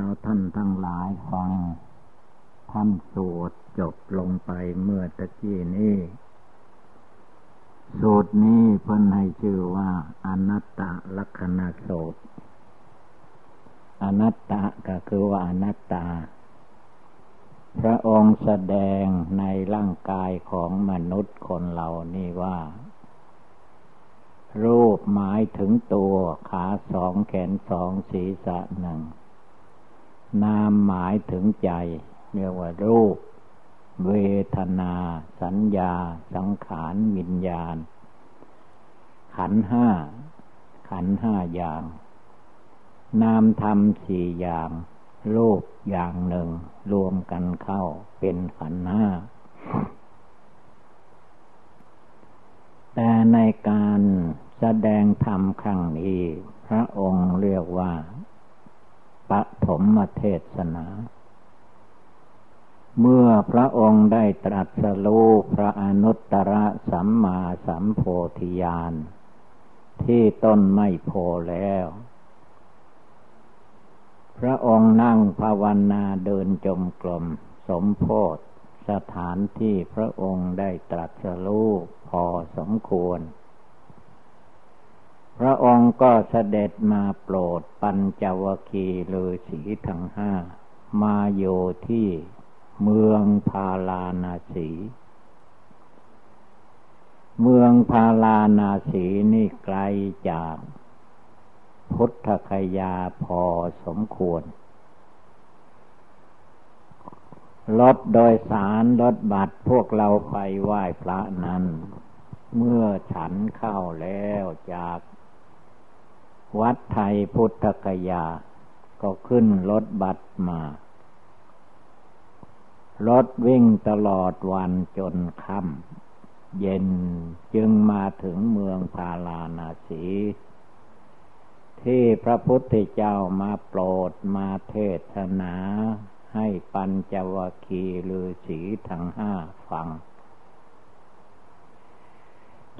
เราท่านทั้งหลายฟังท่านสวดจบลงไปเมื่อตะกี้นี้ สูตรนี้เพิ่นให้ชื่อว่า อนัตตลักษณะสูตร อนัตตะก็คือว่าอนัตตา พระองค์แสดงในร่างกายของมนุษย์คนเรานี่ว่า รูปหมายถึงตัวขาสองแขนสองศีรษะหนึ่ง นามหมายถึงใจ เรียกว่ารูป เวทนา สัญญา สังขารวิญญาณ ขันห้า ขันห้าอย่าง นามธรรมสี่อย่าง โลกอย่างหนึ่ง รวมกันเข้าเป็นขันห้า แต่ในการแสดงธรรมครั้งนี้ พระองค์เรียกว่า ปฐมเทศนา เมื่อพระองค์ได้ตรัสรู้พระอนุตตรสัมมาสัมโพธิญาณที่ต้นไม่โพแล้ว พระองค์นั่งภาวนาเดินจมกลม สมโพธสถานที่พระองค์ได้ตรัสรู้พอสมควร พระองค์ก็เสด็จมาโปรดปัญจวคีฤาษีทั้งห้า มาโยที่เมืองพาลานาสี เมืองพาลานาสีนี่ไกลจากพุทธคยาพอสมควร รถโดยสารรถบัตรพวกเราไปไหว้พระนั้น เมื่อฉันเข้าแล้วจาก วัดไทยพุทธกยา ก็ขึ้นรถบัตรมา รถวิ่งตลอดวันจนค่ำเย็นจึงมาถึงเมืองพาลานาสี ที่พระพุทธเจ้ามาโปรดมาเทศนาให้ปัญจวคีลือสีทั้งห้าฟัง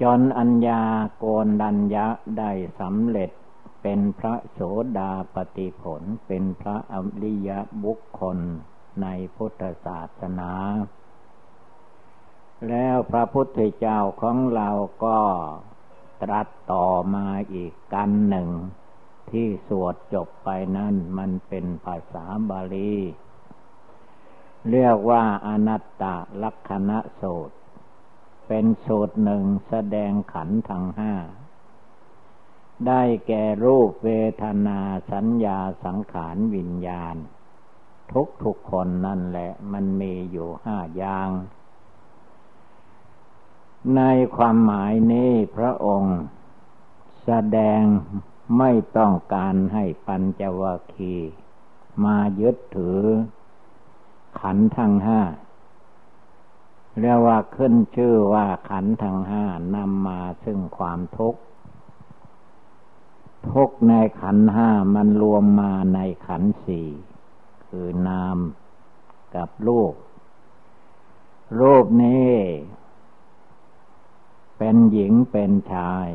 จนอัญญาโกนดัญญะได้สำเร็จ เป็นพระโสดาปติผล เป็นพระอริยบุคคลในพุทธศาสนา แล้วพระพุทธเจ้าของเราก็ตรัสต่อมาอีกกันหนึ่ง ที่สวดจบไปนั้นมันเป็นภาษาบาลี เรียกว่าอนัตตลักษณะสูตร เป็นสูตรหนึ่งแสดงขันธ์ทั้งห้า ได้แก่รูปเวทนาสัญญาสังขารวิญญาณ ทุกทุกคนนั่นแหละมันมีอยู่ห้าอย่าง ในความหมายนี้พระองค์แสดงไม่ต้องการให้ปัญจวคคีมายึดถือ ขันทั้งห้าเรียกว่าขึ้นชื่อว่าขันทั้งห้านำมาซึ่งความทุกข์ ทุกในขันห้ามันรวมมาในขันสี่ คือนามกับรูป รูปนี้ เป็นหญิงเป็นชาย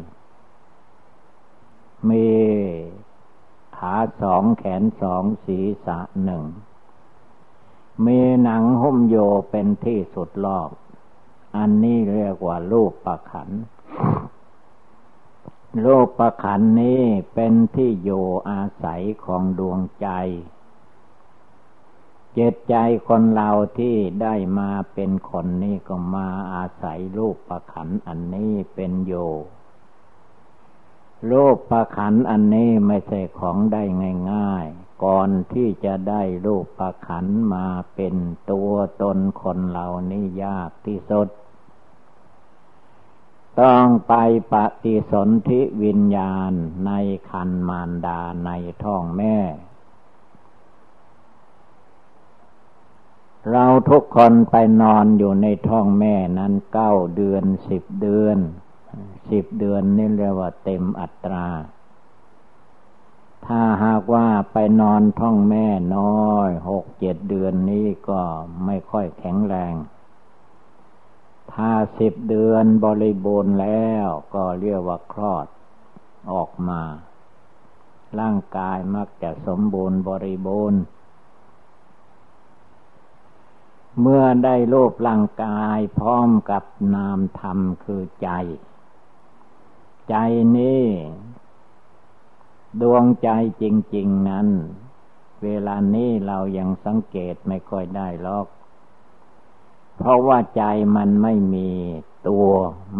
มีขาสองแขนสองศีรษะหนึ่ง มีหนังหุ้มโยเป็นที่สุดรอบ อันนี้เรียกว่ารูปประขัน รูปประขันนี้เป็นที่โยอาศัยของดวงใจ เจตใจคนเราที่ได้มาเป็นคนนี้ก็มาอาศัยรูปประขันอันนี้เป็นโยรูปประขันอันนี้ไม่ใช่ของได้ง่าย ๆ ก่อนที่จะได้รูปประขันมาเป็นตัวตนคนเหล่านี้ยากที่สุด ต้องไปปฏิสนธิวิญญาณในคันมารดาในท้องแม่ เราทุกคนไปนอนอยู่ในท้องแม่นั้นเก้าเดือนสิบเดือนสิบเดือนนี่เรียกว่าเต็มอัตรา ถ้าหากว่าไปนอนท้องแม่น้อยหกเจ็ดเดือนนี้ก็ไม่ค่อยแข็งแรง ถ้าสิบเดือนบริบูรณ์แล้วก็เรียกว่าคลอดออกมา ร่างกายมักจะสมบูรณ์บริบูรณ์ เมื่อได้รูปร่างกายพร้อมกับนามธรรมคือใจ ใจนี้ ดวงใจจริง ๆนั้น เวลานี้เรายังสังเกตไม่ค่อยได้หรอก เพราะว่าใจมันไม่มีตัว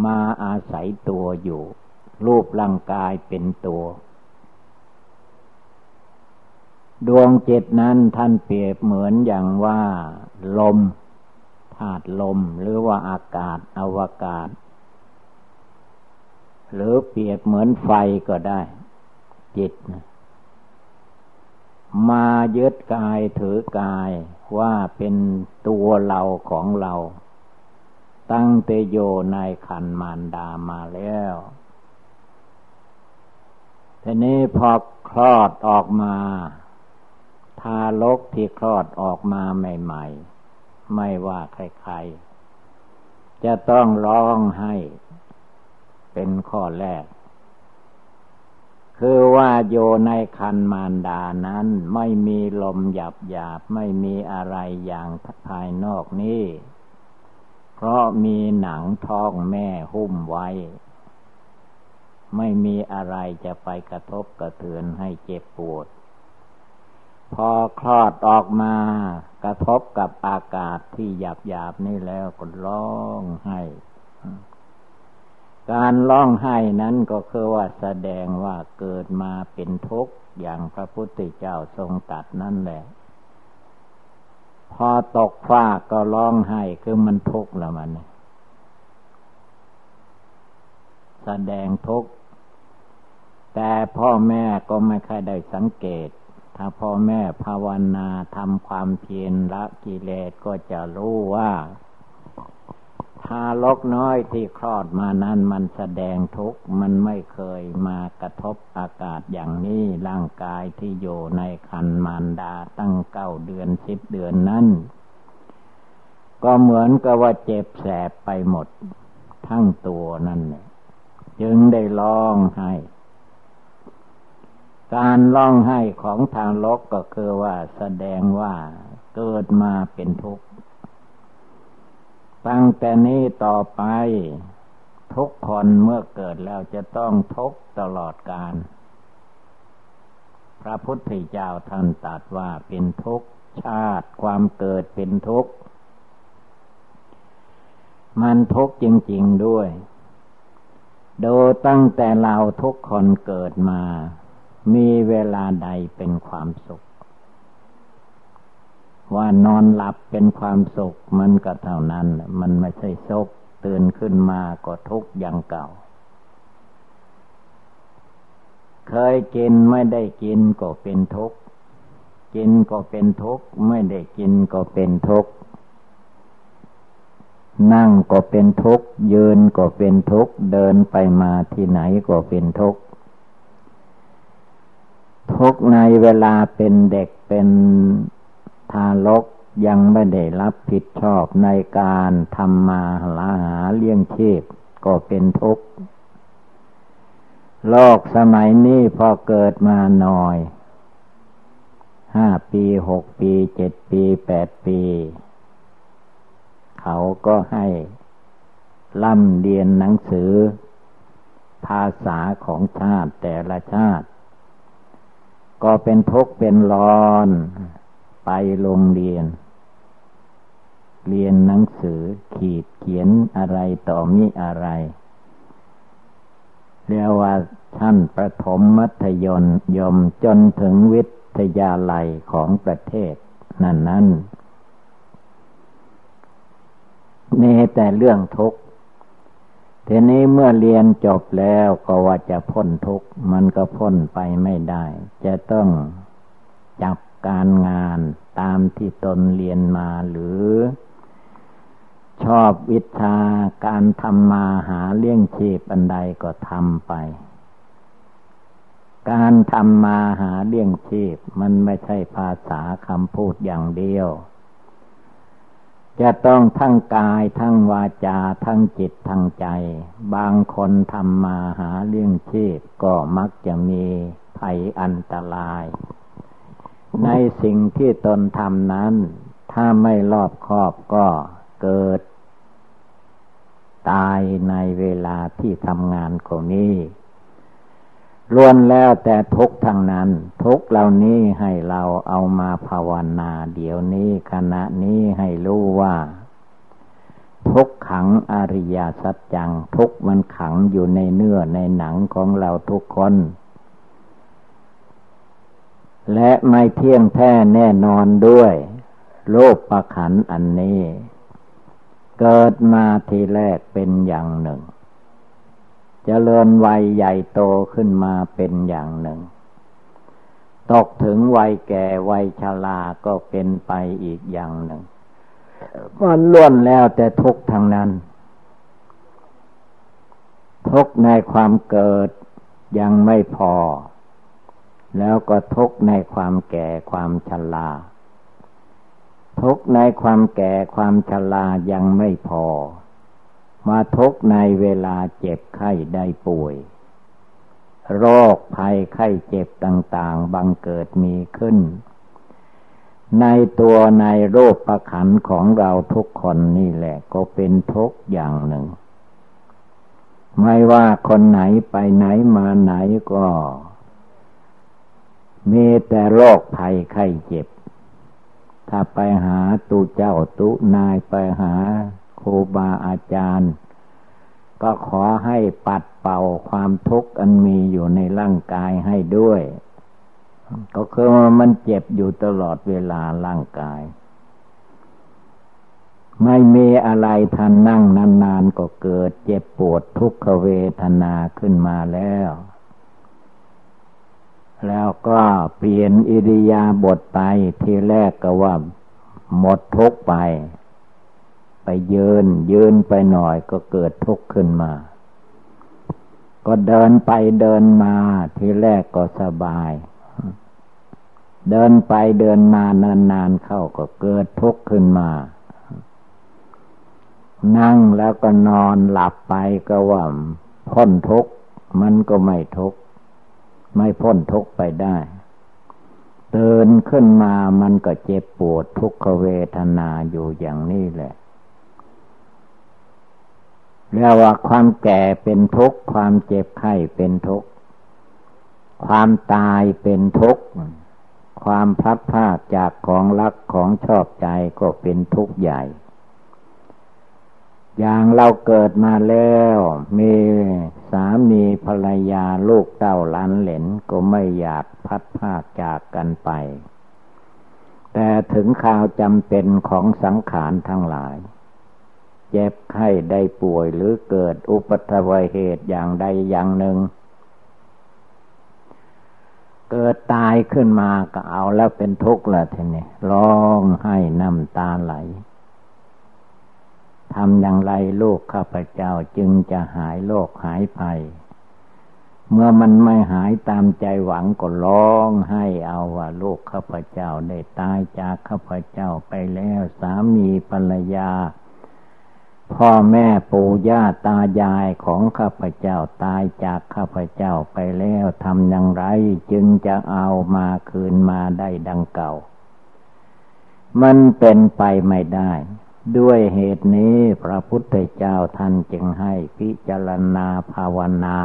มาอาศัยตัวอยู่ รูปร่างกายเป็นตัว ดวงจิตนั้นท่านเปรียบเหมือนอย่างว่า ลมธาตุลมหรือว่าอากาศอวกาศ หรือเปรียบเหมือนไฟก็ได้ จิตนะ มายึดกายถือกายว่าเป็นตัวเราของเรา ตั้งเตโยในขันมารดามาแล้วทีนี้พอคลอดออกมา ทารกที่คลอดออกมาใหม่ๆ ไม่ว่าใครๆ จะต้องร้องให้ เป็นข้อแรก คือว่าโยในคันมารดานั้น ไม่มีลมหยาบหยาบไม่มีอะไรอย่างภายนอกนี้ เพราะมีหนังท้องแม่หุ้มไว้ ไม่มีอะไรจะไปกระทบกระเทือนให้เจ็บปวด พอคลอดออกมากระทบกับอากาศที่หยาบหยาบนี่แล้วก็ร้องให้ การร้องไห้นั้นก็คือว่าแสดงว่าเกิดมาเป็นทุกข์อย่างพระพุทธเจ้าทรงตัดนั่นแหละ พอตกฟ้าก็ร้องไห้คือมันทุกข์ล้วมันแสดงทุกข์แต่พ่อแม่ก็ไม่ค่อยได้สังเกต ถ้าพ่อแม่ภาวนาทำความเพียรละกิเลสก็จะรู้ว่า ทารกน้อยที่คลอดมานั้นมันแสดงทุกข์มันไม่เคยมากระทบอากาศอย่างนี้ร่างกายที่อยู่ในคันมารดาตั้งเก้าเดือนสิบเดือนนั้นก็เหมือนกับว่าเจ็บแสบไปหมด ทั้งตัวนั่นจึงได้ร้องไห้ การร้องไห้ของทางลกก็คือว่าแสดงว่าเกิดมาเป็นทุกข์ ตั้งแต่นี้ต่อไป ทุกคนเมื่อเกิดแล้วจะต้องทุกตลอดกาลพระพุทธเจ้าท่านตรัสว่าเป็นทุกชาติความเกิดเป็นทุกข์ มันทุกข์จริง ๆด้วย โดยตั้งแต่เราทุกคนเกิดมา มีเวลาใดเป็นความสุข ว่านอนหลับเป็นความสุขมันก็เท่านั้น มันไม่ใช่สุขตื่นขึ้นมาก็ทุกข์อย่างเก่า เคยกินไม่ได้กินก็เป็นทุกข์กินก็เป็นทุกข์ไม่ได้กินก็เป็นทุกข์นั่งก็เป็นทุกข์ยืนก็เป็นทุกข์เดินไปมาที่ไหนก็เป็นทุกข์ทุกในเวลาเป็นเด็กเป็น ทารกยังไม่ได้รับผิดชอบในการทำมาหาหาเลี้ยงชีพก็เป็นทุกข์ โลกสมัยนี้พอเกิดมาหน่อย ห้าปีหกปีเจ็ดปีแปดปี เขาก็ให้ล่ำเรียนหนังสือ ภาษาของชาติแต่ละชาติ ก็เป็นทุกข์เป็นร้อน ไปโรงเรียน เรียนหนังสือขีดเขียนอะไรต่อมีอะไรเรียกว่าชั้นประถมมัธยมยมจนถึงวิทยาลัยของประเทศ นั่นนั้นนี่แต่เรื่องทุกข์ทีนี้เมื่อเรียนจบแล้วก็ว่าจะพ้นทุกข์มันก็พ้นไปไม่ได้ จะต้องจับ การงานตามที่ตนเรียนมาหรือ ชอบวิชาการทำมาหาเลี้ยงชีพอันใดก็ทำไป การทำมาหาเลี้ยงชีพมันไม่ใช่ภาษาคำพูดอย่างเดียว จะต้องทั้งกายทั้งวาจาทั้งจิตทั้งใจ บางคนทำมาหาเลี้ยงชีพก็มักจะมีภัยอันตราย ในสิ่งที่ตนทำนั้น ถ้าไม่รอบคอบก็เกิด ตายในเวลาที่ทำงานของนี้ล้วนแล้วแต่ทุกทางนั้น ทุกเหล่านี้ให้เราเอามาภาวนาเดี๋ยวนี้ขณะนี้ให้รู้ว่า ทุกขังอริยสัจจัง ทุกมันขังอยู่ในเนื้อในหนังของเราทุกคน และไม่เที่ยงแท้แน่นอนด้วย โลกประขันอันนี้ เกิดมาทีแรกเป็นอย่างหนึ่งจเจริญวัยใหญ่โตขึ้นมาเป็นอย่างหนึ่ง ตกถึงวัยแก่วัยชราก็เป็นไปอีกอย่างหนึ่ง มันล้วนแล้วแต่ทุกทางนั้น ทุกในความเกิดยังไม่พอ แล้วก็ทุกในความแก่ความชราทุกในความแก่ความชรายังไม่พอ มาทุกในเวลาเจ็บไข้ได้ป่วย โรคภัยไข้เจ็บต่างๆ บังเกิดมีขึ้น ในตัวในโรคประขันของเราทุกคนนี่แหละ ก็เป็นทุกอย่างหนึ่ง ไม่ว่าคนไหนไปไหนมาไหนก็ มีแต่โรคภัยไข้เจ็บ ถ้าไปหาตูเจ้าตุนายไปหาครูบาอาจารย์ ก็ขอให้ปัดเป่าความทุกข์อันมีอยู่ในร่างกายให้ด้วย ก็คือมันเจ็บอยู่ตลอดเวลาร่างกาย ไม่มีอะไรทันนั่งนานๆก็เกิดเจ็บปวดทุกขเวทนาขึ้นมาแล้ว แล้วก็เปลี่ยนอิริยาบถไปทีแรกก็ว่าหมดทุกไป ไปยืนยืนไปหน่อยก็เกิดทุกข์ขึ้นมา ก็เดินไปเดินมาทีแรกก็สบาย เดินไปเดินมานานๆเข้าก็เกิดทุกข์ขึ้นมา นั่งแล้วก็นอนหลับไปก็ว่าพ้นทุกข์มันก็ไม่ทุกข์ ไม่พ้นทุกไปได้เตือนขึ้นมามันก็เจ็บปวดทุกขเวทนาอยู่อย่างนี้แหละเรียกว่าความแก่เป็นทุกข์ ความเจ็บไข้เป็นทุกข์ ความตายเป็นทุกข์ ความพลัดพรากจากของรักของชอบใจก็เป็นทุกข์ใหญ่ อย่างเราเกิดมาแล้ว มีสามีภรรยาลูกเต้าล้านเหลนก็ไม่อยากพัดพากจากกันไป แต่ถึงข่าวจำเป็นของสังขารทั้งหลาย เจ็บไข้ได้ป่วยหรือเกิดอุปัตวเหตุอย่างใดอย่างหนึ่ง เกิดตายขึ้นมาก็เอาแล้วเป็นทุกข์ละทีนี้ร้องให้น้ำตาไหล ทำอย่างไรลูกข้าพเจ้าจึงจะหายโรคหายภัย เมื่อมันไม่หายตามใจหวังก็ร้องให้เอาว่าลูกข้าพเจ้าได้ตายจากข้าพเจ้าไปแล้วสามีภรรยา พ่อแม่ปู่ย่าตายายของข้าพเจ้าตายจากข้าพเจ้าไปแล้วทำอย่างไรจึงจะเอามาคืนมาได้ดังเก่า มันเป็นไปไม่ได้ ด้วยเหตุนี้พระพุทธเจ้าท่านจึงให้พิจารณาภาวนา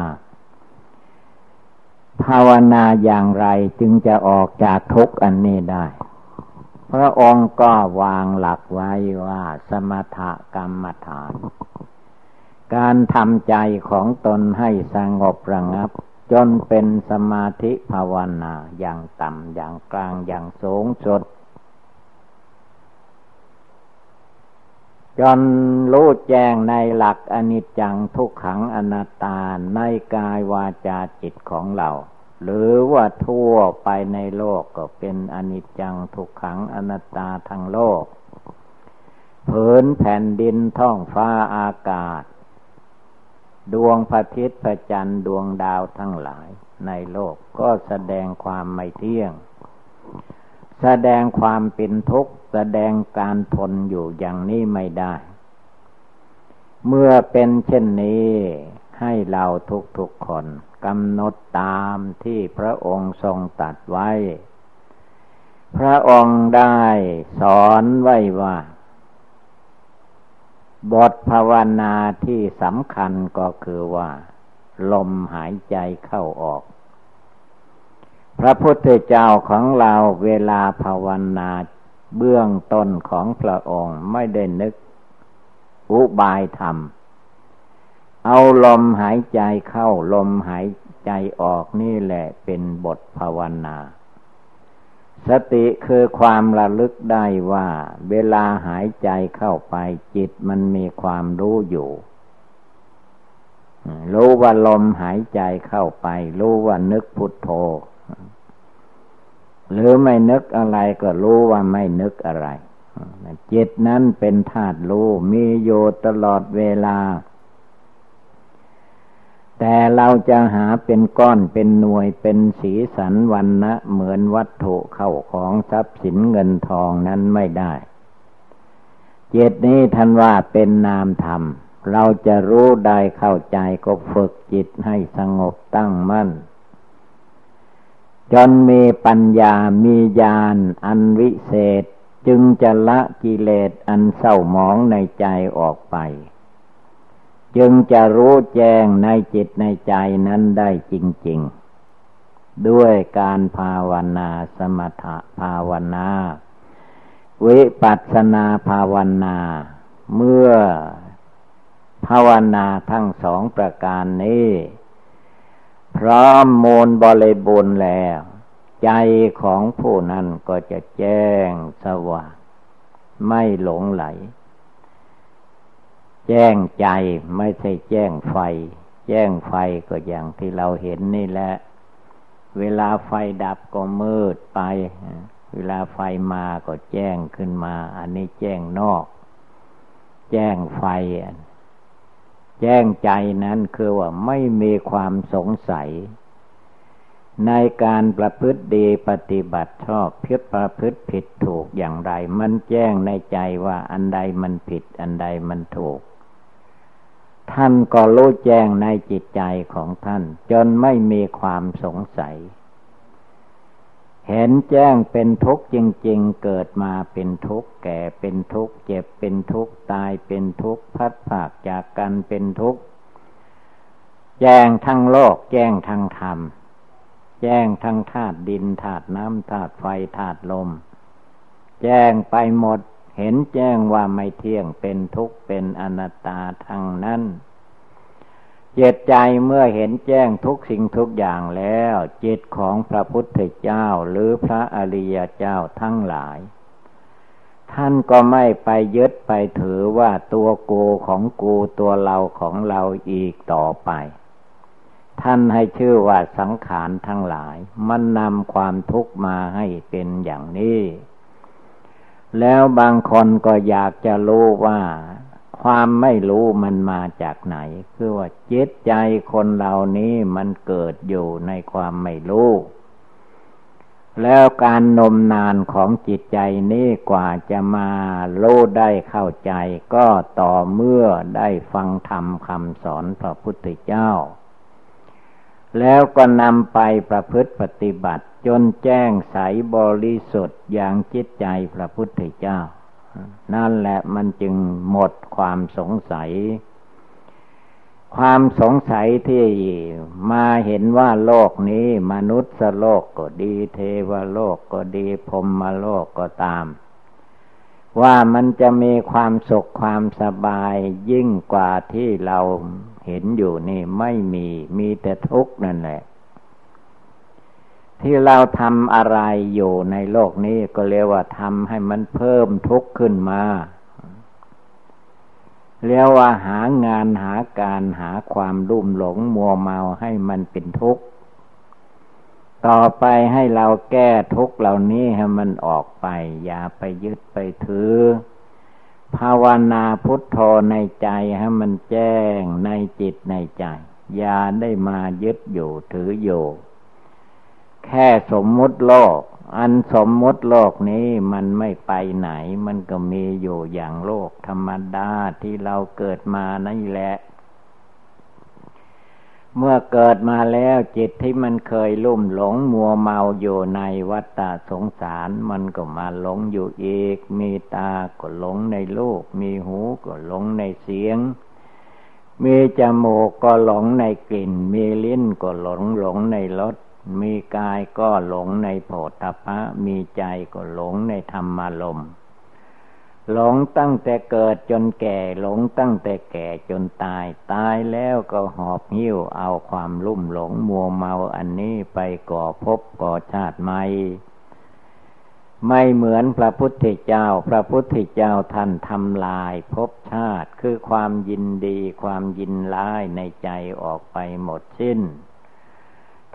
ภาวนาอย่างไรจึงจะออกจากทุกข์อันนี้ได้ พระองค์ก็วางหลักไว้ว่าสมถกรรมฐาน การทำใจของตนให้สงบระงับ จนเป็นสมาธิภาวนาอย่างต่ำอย่างกลางอย่างสูงสุด จนรู้แจ้งในหลักอนิจจังทุกขังอนัตตาในกายวาจาจิตของเรา หรือว่าทั่วไปในโลกก็เป็นอนิจจังทุกขังอนัตตาทั้งโลกผืนแผ่นดินท้องฟ้าอากาศ ดวงพระทิตย์พระจันทร์ดวงดาวทั้งหลายในโลกก็แสดงความไม่เที่ยง แสดงความเป็นทุกข์แสดงการทนอยู่อย่างนี้ไม่ได้ เมื่อเป็นเช่นนี้ให้เราทุกๆคนกำหนดตามที่พระองค์ทรงตัดไว้ พระองค์ได้สอนไว้ว่า บทภาวนาที่สำคัญก็คือว่า ลมหายใจเข้าออก พระพุทธเจ้าของเราเวลาภาวนาเบื้องต้นของพระองค์ไม่ได้นึก อุบายธรรม เอาลมหายใจเข้าลมหายใจออกนี่แหละเป็นบทภาวนา สติคือความระลึกได้ว่า เวลาหายใจเข้าไปจิตมันมีความรู้อยู่รู้ว่าลมหายใจเข้าไป รู้ว่านึกพุทโธ หรือไม่นึกอะไรก็รู้ว่าไม่นึกอะไรจิตนั้นเป็นธาตุรู้มีอยู่ตลอดเวลา แต่เราจะหาเป็นก้อนเป็นหน่วยเป็นสีสันวันนะเหมือนวัตถุเข้าของทรัพย์สินเงินทองนั้นไม่ได้เจตนี้ท่านว่าเป็นนามธรรม เราจะรู้ได้เข้าใจก็ฝึกจิตให้สงบตั้งมั่น จนมีปัญญามีญาณอันวิเศษ จึงจะละกิเลสอันเศร้าหมองในใจออกไป จึงจะรู้แจ้งในจิตในใจนั้นได้จริง ๆ ด้วยการภาวนาสมถภาวนา วิปัสสนาภาวนา เมื่อภาวนาทั้งสองประการนี้ พร้อมมูลบริบูรณ์แล้ว ใจของผู้นั้นก็จะแจ้งสว่างไม่หลงไหล แจ้งใจไม่ใช่แจ้งไฟ แจ้งไฟก็อย่างที่เราเห็นนี่แหละ เวลาไฟดับก็มืดไป เวลาไฟมาก็แจ้งขึ้นมา อันนี้แจ้งนอก แจ้งไฟ แจ้งใจนั้นคือว่าไม่มีความสงสัย ในการประพฤติดีปฏิบัติชอบเพื่อประพฤติผิดถูกอย่างไร มันแจ้งในใจว่าอันใดมันผิด อันใดมันถูก ท่านก็รู้แจ้งในจิตใจของท่าน จนไม่มีความสงสัย เห็นแจ้งเป็นทุกข์จริง ๆ เกิดมาเป็นทุกข์แก่เป็นทุกข์เจ็บเป็นทุกข์ตายเป็นทุกข์พัดผากจากกันเป็นทุกข์แจ้งทั้งโลก แจ้งทั้งธรรม แจ้งทั้งธาตุดินธาตุน้ำธาตุไฟธาตุลม แจ้งไปหมด เห็นแจ้งว่าไม่เที่ยงเป็นทุกข์เป็นอนัตตาทั้งนั้น จตใจเมื่อเห็นแจ้งทุกสิ่งทุกอย่างแล้ว จิตของพระพุทธเจ้าหรือพระอริยเจ้าทั้งหลาย ท่านก็ไม่ไปยึดไปถือว่าตัวกูของกูตัวเราของเราอีกต่อไป ท่านให้ชื่อว่าสังขารทั้งหลาย มันนำความทุกข์มาให้เป็นอย่างนี้ แล้วบางคนก็อยากจะรู้ว่า ความไม่รู้มันมาจากไหน คือว่าจิตใจคนเหล่านี้มันเกิดอยู่ในความไม่รู้ แล้วการนมนานของจิตใจนี้กว่าจะมารู้ได้เข้าใจ ก็ต่อเมื่อได้ฟังธรรมคำสอนพระพุทธเจ้า แล้วก็นำไปประพฤติปฏิบัติจนแจ้งใสบริสุทธิ์อย่างจิตใจพระพุทธเจ้า นั่นแหละมันจึงหมดความสงสัย ความสงสัยที่มาเห็นว่าโลกนี้ มนุษย์โลกก็ดี เทวโลกก็ดีพรมโลกก็ตาม ว่ามันจะมีความสุขความสบายยิ่งกว่าที่เราเห็นอยู่นี่ไม่มีมีแต่ทุกข์นั่นแหละ ที่เราทำอะไรอยู่ในโลกนี้ก็เรียกว่าทำให้มันเพิ่มทุกข์ขึ้นมาเรียกว่าหางานหาการหาความรุ่มหลงมัวเมาให้มันเป็นทุกข์ต่อไปให้เราแก้ทุกข์เหล่านี้ให้มันออกไป อย่าไปยึดไปถือ ภาวนาพุทโธในใจให้มันแจ้งในจิตในใจ อย่าได้มายึดอยู่ถืออยู่ แค่สมมุติโลก อันสมมุติโลกนี้มันไม่ไปไหน มันก็มีอยู่อย่างโลกธรรมดาที่เราเกิดมานั่นแหละ เมื่อเกิดมาแล้วจิตที่มันเคยลุ่มหลงมัวเมาอยู่ในวัฏฏะสงสาร มันก็มาหลงอยู่อีก มีตาก็หลงในลูกมีหูก็หลงในเสียงมีจมูกก็หลงในกลิ่น มีลิ้นก็หลงหลงในรส มีกายก็หลงในโผฏฐัพพะมีใจก็หลงในธรรมารมหลงตั้งแต่เกิดจนแก่ หลงตั้งแต่แก่จนตาย ตายแล้วก็หอบหิ้วเอาความลุ่มหลงมัวเมาอันนี้ไปก่อภพก่อชาติใหม่ไม่เหมือนพระพุทธเจ้า พระพุทธเจ้าท่านทำลายภพชาติคือความยินดีความยินร้ายในใจออกไปหมดสิ้น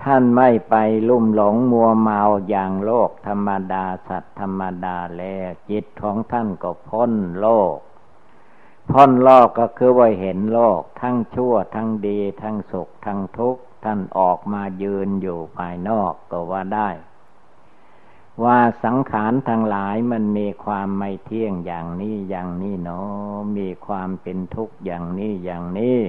ท่านไม่ไปลุ่มหลงมัวเมาอย่างโลกธรรมดาสัตว์ธรรมดาแล้วจิตของท่านก็พ้นโลก พ้นโลกก็คือว่าเห็นโลก ทั้งชั่วทั้งดี ทั้งสุขทั้งทุกข์ท่านออกมายืนอยู่ภายนอกก็ว่าได้ ว่าสังขารทั้งหลายมันมีความไม่เที่ยงอย่างนี้อย่างนี้เนาะมีความเป็นทุกข์อย่างนี้อย่างนี้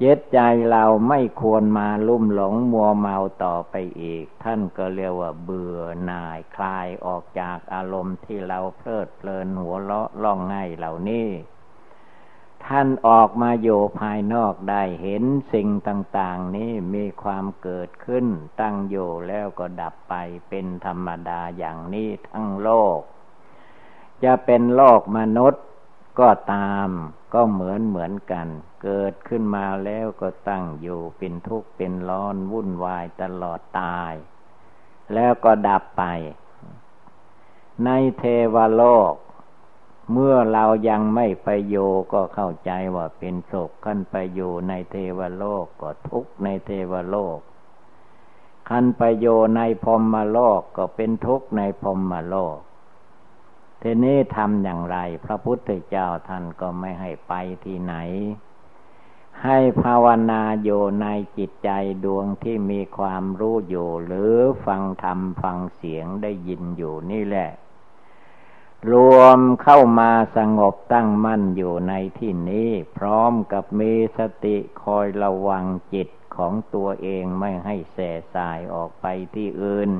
เย็ดใจเราไม่ควรมาลุ่มหลงมัวเมาต่อไปอีก ท่านก็เรียกว่าเบื่อหน่ายคลายออกจากอารมณ์ที่เราเพลิดเพลินหัวเลาะล่องง่ายเหล่านี้ท่านออกมาอยู่ภายนอกได้เห็นสิ่งต่าง ๆ นี้มีความเกิดขึ้น ตั้งอยู่แล้วก็ดับไปเป็นธรรมดาอย่างนี้ทั้งโลก จะเป็นโลกมนุษย์ ก็ตามก็เหมือนเหมือนกัน เกิดขึ้นมาแล้วก็ตั้งอยู่เป็นทุกข์เป็นร้อนวุ่นวายตลอดตาย แล้วก็ดับไป ในเทวโลก เมื่อเรายังไม่ไปโยก็เข้าใจว่าเป็นโศกขั้นไปอยู่ในเทวโลกก็ทุกข์ในเทวโลกขั้นไปโยในพรมโลกก็เป็นทุกข์ในพรมโลก ทีนี้ทำอย่างไร พระพุทธเจ้าท่านก็ไม่ให้ไปที่ไหน ให้ภาวนาอยู่ในจิตใจดวงที่มีความรู้อยู่ หรือฟังธรรมฟังเสียงได้ยินอยู่นี่แหละ รวมเข้ามาสงบตั้งมั่นอยู่ในที่นี้ พร้อมกับมีสติคอยระวังจิตของตัวเองไม่ให้แส่สายออกไปที่อื่น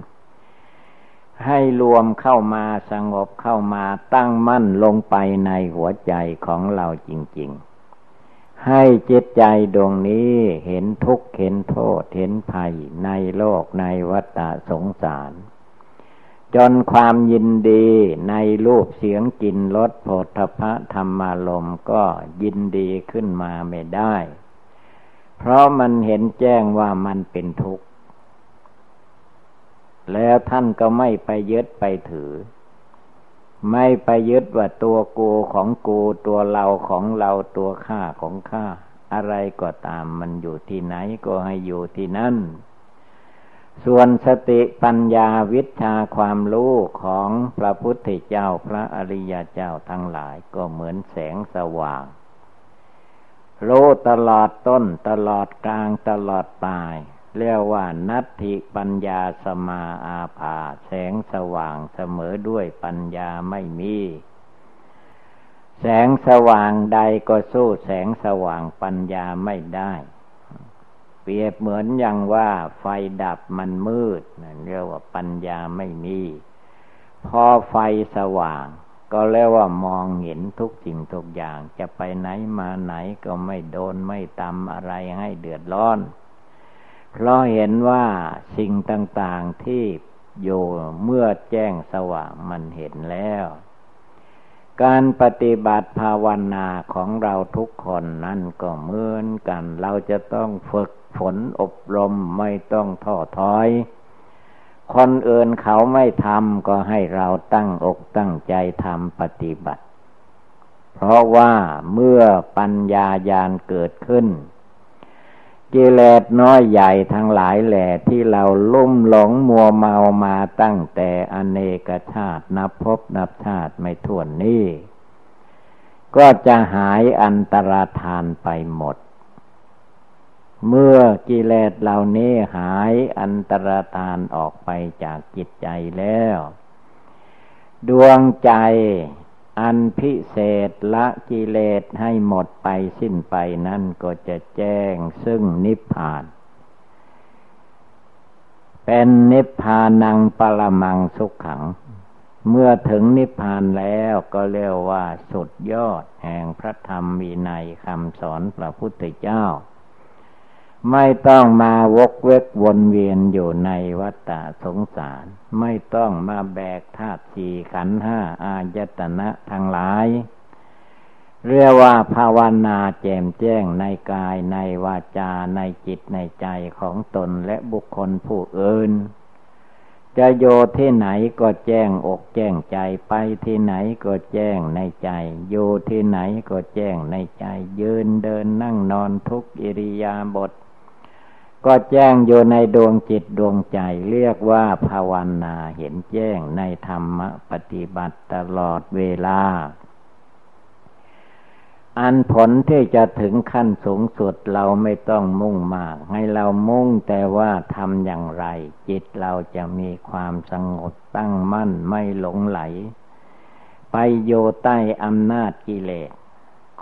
ให้รวมเข้ามาสงบเข้ามาตั้งมั่นลงไปในหัวใจของเราจริง ๆ ให้จิตใจดวงนี้เห็นทุกข์เห็นโทษเห็นภัยในโลกในวัฏสงสาร จนความยินดีในรูปเสียงกลิ่นรสโผฏฐะธรรมารมก็ยินดีขึ้นมาไม่ได้ เพราะมันเห็นแจ้งว่ามันเป็นทุกข์ แล้วท่านก็ไม่ไปยึดไปถือ ไม่ไปยึดว่าตัวกูของกูตัวเราของเราตัวข้าของข้าอะไรก็ตามมันอยู่ที่ไหนก็ให้อยู่ที่นั่น ส่วนสติปัญญาวิชาความรู้ของพระพุทธเจ้าพระอริยเจ้าทั้งหลายก็เหมือนแสงสว่างรู้ตลอดต้นตลอดกลางตลอดปลาย เรียกว่านัตถิปัญญาสมาอาภา แสงสว่างเสมอด้วยปัญญาไม่มี แสงสว่างใดก็สู้แสงสว่างปัญญาไม่ได้ เปรียบเหมือนอย่างว่าไฟดับมันมืดเรียกว่าปัญญาไม่มี พอไฟสว่างก็เรียกว่ามองเห็นทุกสิ่งทุกอย่างจะไปไหนมาไหนก็ไม่โดนไม่ตำอะไรให้เดือดร้อน เพราะเห็นว่าสิ่งต่างๆที่อยู่เมื่อแจ้งสว่างมันเห็นแล้ว การปฏิบัติภาวนาของเราทุกคนนั่นก็เหมือนกัน เราจะต้องฝึกฝนอบรมไม่ต้องท้อถอย คนอื่นเขาไม่ทำก็ให้เราตั้งอกตั้งใจทำปฏิบัติ เพราะว่าเมื่อปัญญาญาณเกิดขึ้น กิเลสน้อยใหญ่ทั้งหลายแหล่ที่เราลุ่มหลงมัวเมามาตั้งแต่อเนกชาตินับพบนับชาติไม่ถ้วนนี้ก็จะหายอันตรธานไปหมด เมื่อกิเลสเหล่านี้หายอันตรธานออกไปจากจิตใจแล้ว ดวงใจ อันพิเศษละกิเลสให้หมดไปสิ้นไปนั่นก็จะแจ้งซึ่งนิพพาน เป็นนิพพานังปรมังสุขขัง เมื่อถึงนิพพานแล้วก็เรียกว่าสุดยอดแห่งพระธรรมมีในคำสอนพระพุทธเจ้า ไม่ต้องมาวกเวกวนเวียนอยู่ในวัฏสงสาร ไม่ต้องมาแบกธาตุสี่ขันห้าอายตนะทั้งหลาย เรียกว่าภาวนาแจ่มแจ้งในกายในวาจาในจิตในใจของตนและบุคคลผู้อื่น จะโยที่ไหนก็แจ้งอกแจ้งใจไปที่ไหนก็แจ้งในใจ โยที่ไหนก็แจ้งในใจ ยืนเดินนั่งนอนทุกอิริยาบถ ก็แจ้งอยู่ในดวงจิตดวงใจ เรียกว่าภาวนาเห็นแจ้งในธรรมปฏิบัติตลอดเวลา อันผลที่จะถึงขั้นสูงสุดเราไม่ต้องมุ่งมาก ให้เรามุ่งแต่ว่าทำอย่างไร จิตเราจะมีความสงบตั้งมั่นไม่หลงไหล ไปโยใต้อำนาจกิเลส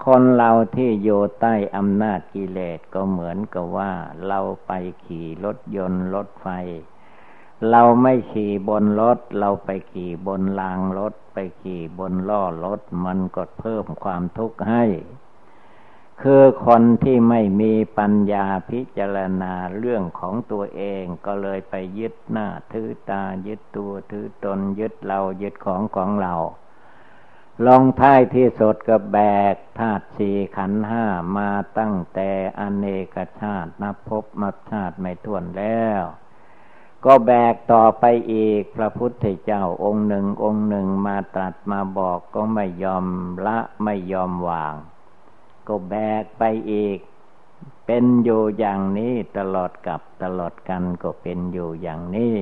คนเราที่อยู่ใต้อำนาจกิเลสก็เหมือนกับว่า เราไปขี่รถยนต์รถไฟ เราไม่ขี่บนรถ เราไปขี่บนรางรถ ไปขี่บนล้อรถ มันก็เพิ่มความทุกข์ให้ คือคนที่ไม่มีปัญญาพิจารณาเรื่องของตัวเองก็เลยไปยึดหน้าถือตายึดตัวถือตนยึดเรายึดของของเรา ลงท้ายที่สุดก็แบกธาตุสี่ขันห้ามาตั้งแต่อเนกชาตินับพบมับชาติไม่ท้วนแล้ว ก็แบกต่อไปอีกพระพุทธเจ้าองค์หนึ่งองค์หนึ่งมาตรัสมาบอกก็ไม่ยอมละไม่ยอมวาง ก็แบกไปอีก เป็นอยู่อย่างนี้ตลอดกับตลอดกันก็เป็นอยู่อย่างนี้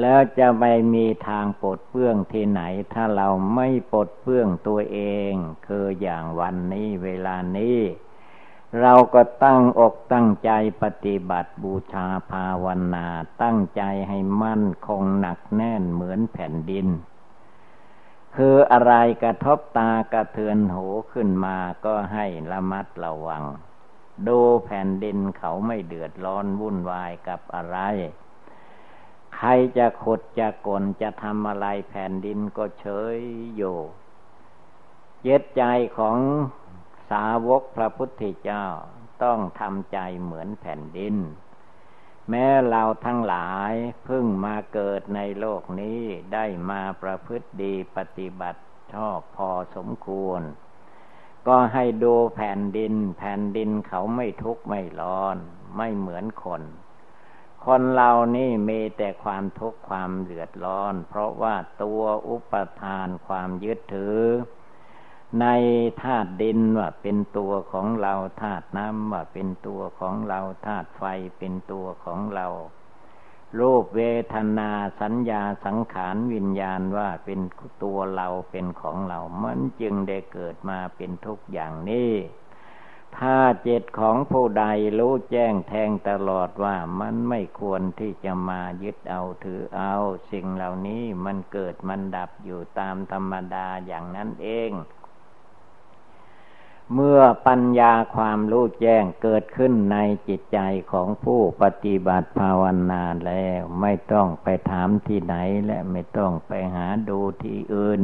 แล้วจะไม่มีทางปลดเปื้องที่ไหน ถ้าเราไม่ปลดเปื้องตัวเอง คืออย่างวันนี้เวลานี้ เราก็ตั้งอกตั้งใจปฏิบัติบูชาภาวนา ตั้งใจให้มั่นคงหนักแน่นเหมือนแผ่นดิน คืออะไรกระทบตากระเทือนหูขึ้นมาก็ให้ระมัดระวัง ดูแผ่นดินเขาไม่เดือดร้อนวุ่นวายกับอะไร ใครจะขุดจะกลจะทำอะไรแผ่นดินก็เฉยอยู่เย็ดใจของสาวกพระพุทธเจ้าต้องทำใจเหมือนแผ่นดิน แม้เราทั้งหลายเพิ่งมาเกิดในโลกนี้ได้มาประพฤติดีปฏิบัติชอบพอสมควร ก็ให้ดูแผ่นดิน แผ่นดินเขาไม่ทุกข์ไม่ร้อน ไม่เหมือนคน คนเรานี่มีแต่ความทุกข์ความเดือดร้อน เพราะว่าตัวอุปทานความยึดถือ ในธาตุดินว่าเป็นตัวของเราธาตุน้ำว่าเป็นตัวของเราธาตุไฟเป็นตัวของเรารูปเวทนาสัญญาสังขารวิญญาณว่าเป็นตัวเราเป็นของเรา มันจึงได้เกิดมาเป็นทุกอย่างนี้ ถ้าจิตของผู้ใดรู้แจ้งแทงตลอดว่ามันไม่ควรที่จะมายึดเอาถือเอา สิ่งเหล่านี้มันเกิดมันดับอยู่ตามธรรมดาอย่างนั้นเอง เมื่อปัญญาความรู้แจ้งเกิดขึ้นในจิตใจของผู้ปฏิบัติภาวนาแล้ว ไม่ต้องไปถามที่ไหนและไม่ต้องไปหาดูที่อื่น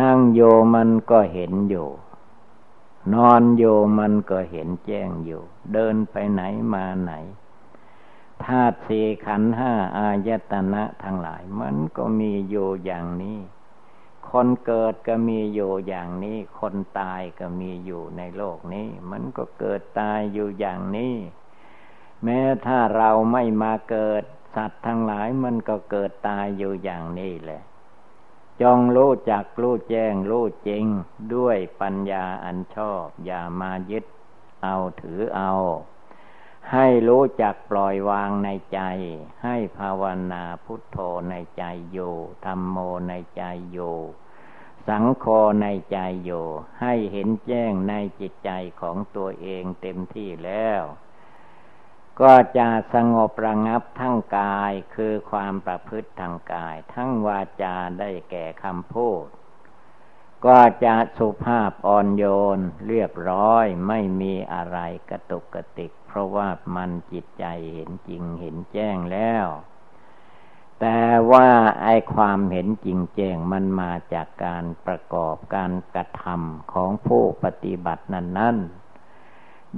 นั่งโยมันก็เห็นอยู่ นอนอยู่มันก็เห็นแจ้งอยู่ เดินไปไหนมาไหนธาตุสี่ขันห้าอายตนะทั้งหลาย มันก็มีอยู่อย่างนี้ คนเกิดก็มีอยู่อย่างนี้ คนตายก็มีอยู่ในโลกนี้ มันก็เกิดตายอยู่อย่างนี้ แม้ถ้าเราไม่มาเกิด สัตว์ทั้งหลายมันก็เกิดตายอยู่อย่างนี้แหละ จงรู้จักรู้แจ้งรู้จริง ด้วยปัญญาอันชอบ อย่ามายึดเอาถือเอา ให้รู้จักปล่อยวางในใจ ให้ภาวนาพุทโธในใจอยู่ธรรมโมในใจอยู่ สังโฆในใจอยู่ ให้เห็นแจ้งในจิตใจของตัวเองเต็มที่แล้ว ก็จะสงบระงับทั้งกายคือความประพฤติทางกาย ทั้งวาจาได้แก่คำพูด ก็จะสุภาพอ่อนโยนเรียบร้อยไม่มีอะไรกระตุกกระติก เพราะว่ามันจิตใจเห็นจริงเห็นแจ้งแล้ว แต่ว่าไอความเห็นจริงแจ้งมันมาจากการประกอบการกระทำของผู้ปฏิบัตินั้น ๆ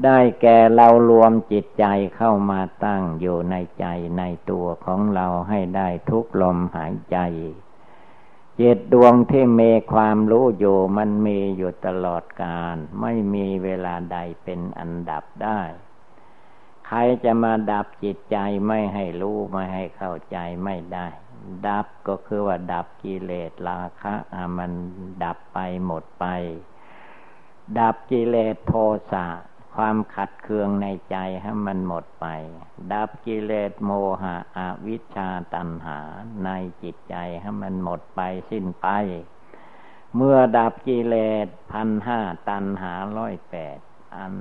ได้แก่เรารวมจิตใจเข้ามาตั้งอยู่ในใจในตัวของเราให้ได้ทุกลมหายใจ จิตดวงที่มีความรู้อยู่มันมีอยู่ตลอดกาลไม่มีเวลาใดเป็นอันดับได้ ใครจะมาดับจิตใจไม่ให้รู้ไม่ให้เข้าใจไม่ได้ ดับก็คือว่าดับกิเลสราคะมันดับไปหมดไป ดับกิเลสโทสะ ความขัดเคืองในใจให้มันหมดไป ดับกิเลสโมหะอวิชชาตัณหาในจิตใจให้มันหมดไปสิ้นไป เมื่อดับกิเลสพันห้าตัณหาร้อยแปดอัน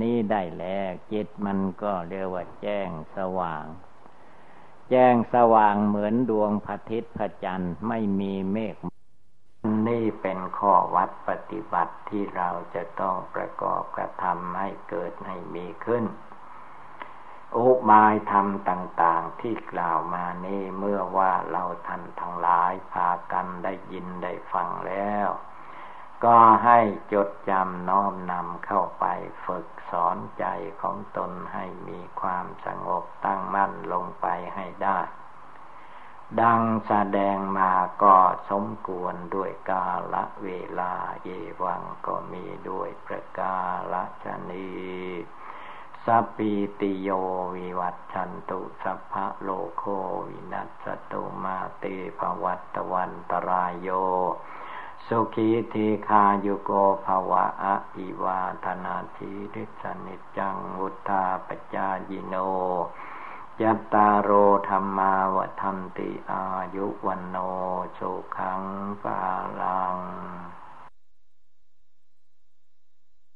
นี้ได้แล้วจิตมันก็เรียกว่าแจ้งสว่าง แจ้งสว่างเหมือนดวงพระอาทิตย์พระจันทร์ไม่มีเมฆ นี่เป็นข้อวัดปฏิบัติที่เราจะต้องประกอบกระทำให้เกิดให้มีขึ้น อุบายธรรมต่าง ๆที่กล่าวมานี่เมื่อว่าเราท่านทั้งหลายพากันได้ยินได้ฟังแล้ว ก็ให้จดจำน้อมนำเข้าไปฝึกสอนใจของตนให้มีความสงบตั้งมั่นลงไปให้ได้ ดังแสดงมาก็สมควรด้วยกาละเวลาเยวังก็มีด้วยประกาละชนีสัพปีติโยวิวัตชันตุสัพพะโลโควินัสตุมาเตภวัตวันตรายโย สุขีทีคายุโกภวะอะอิวาธนาทีริสนิจังวุธาปจายิโน ยัตตาโรธรรมาวทันติอายุวันโนโชขังปาลัง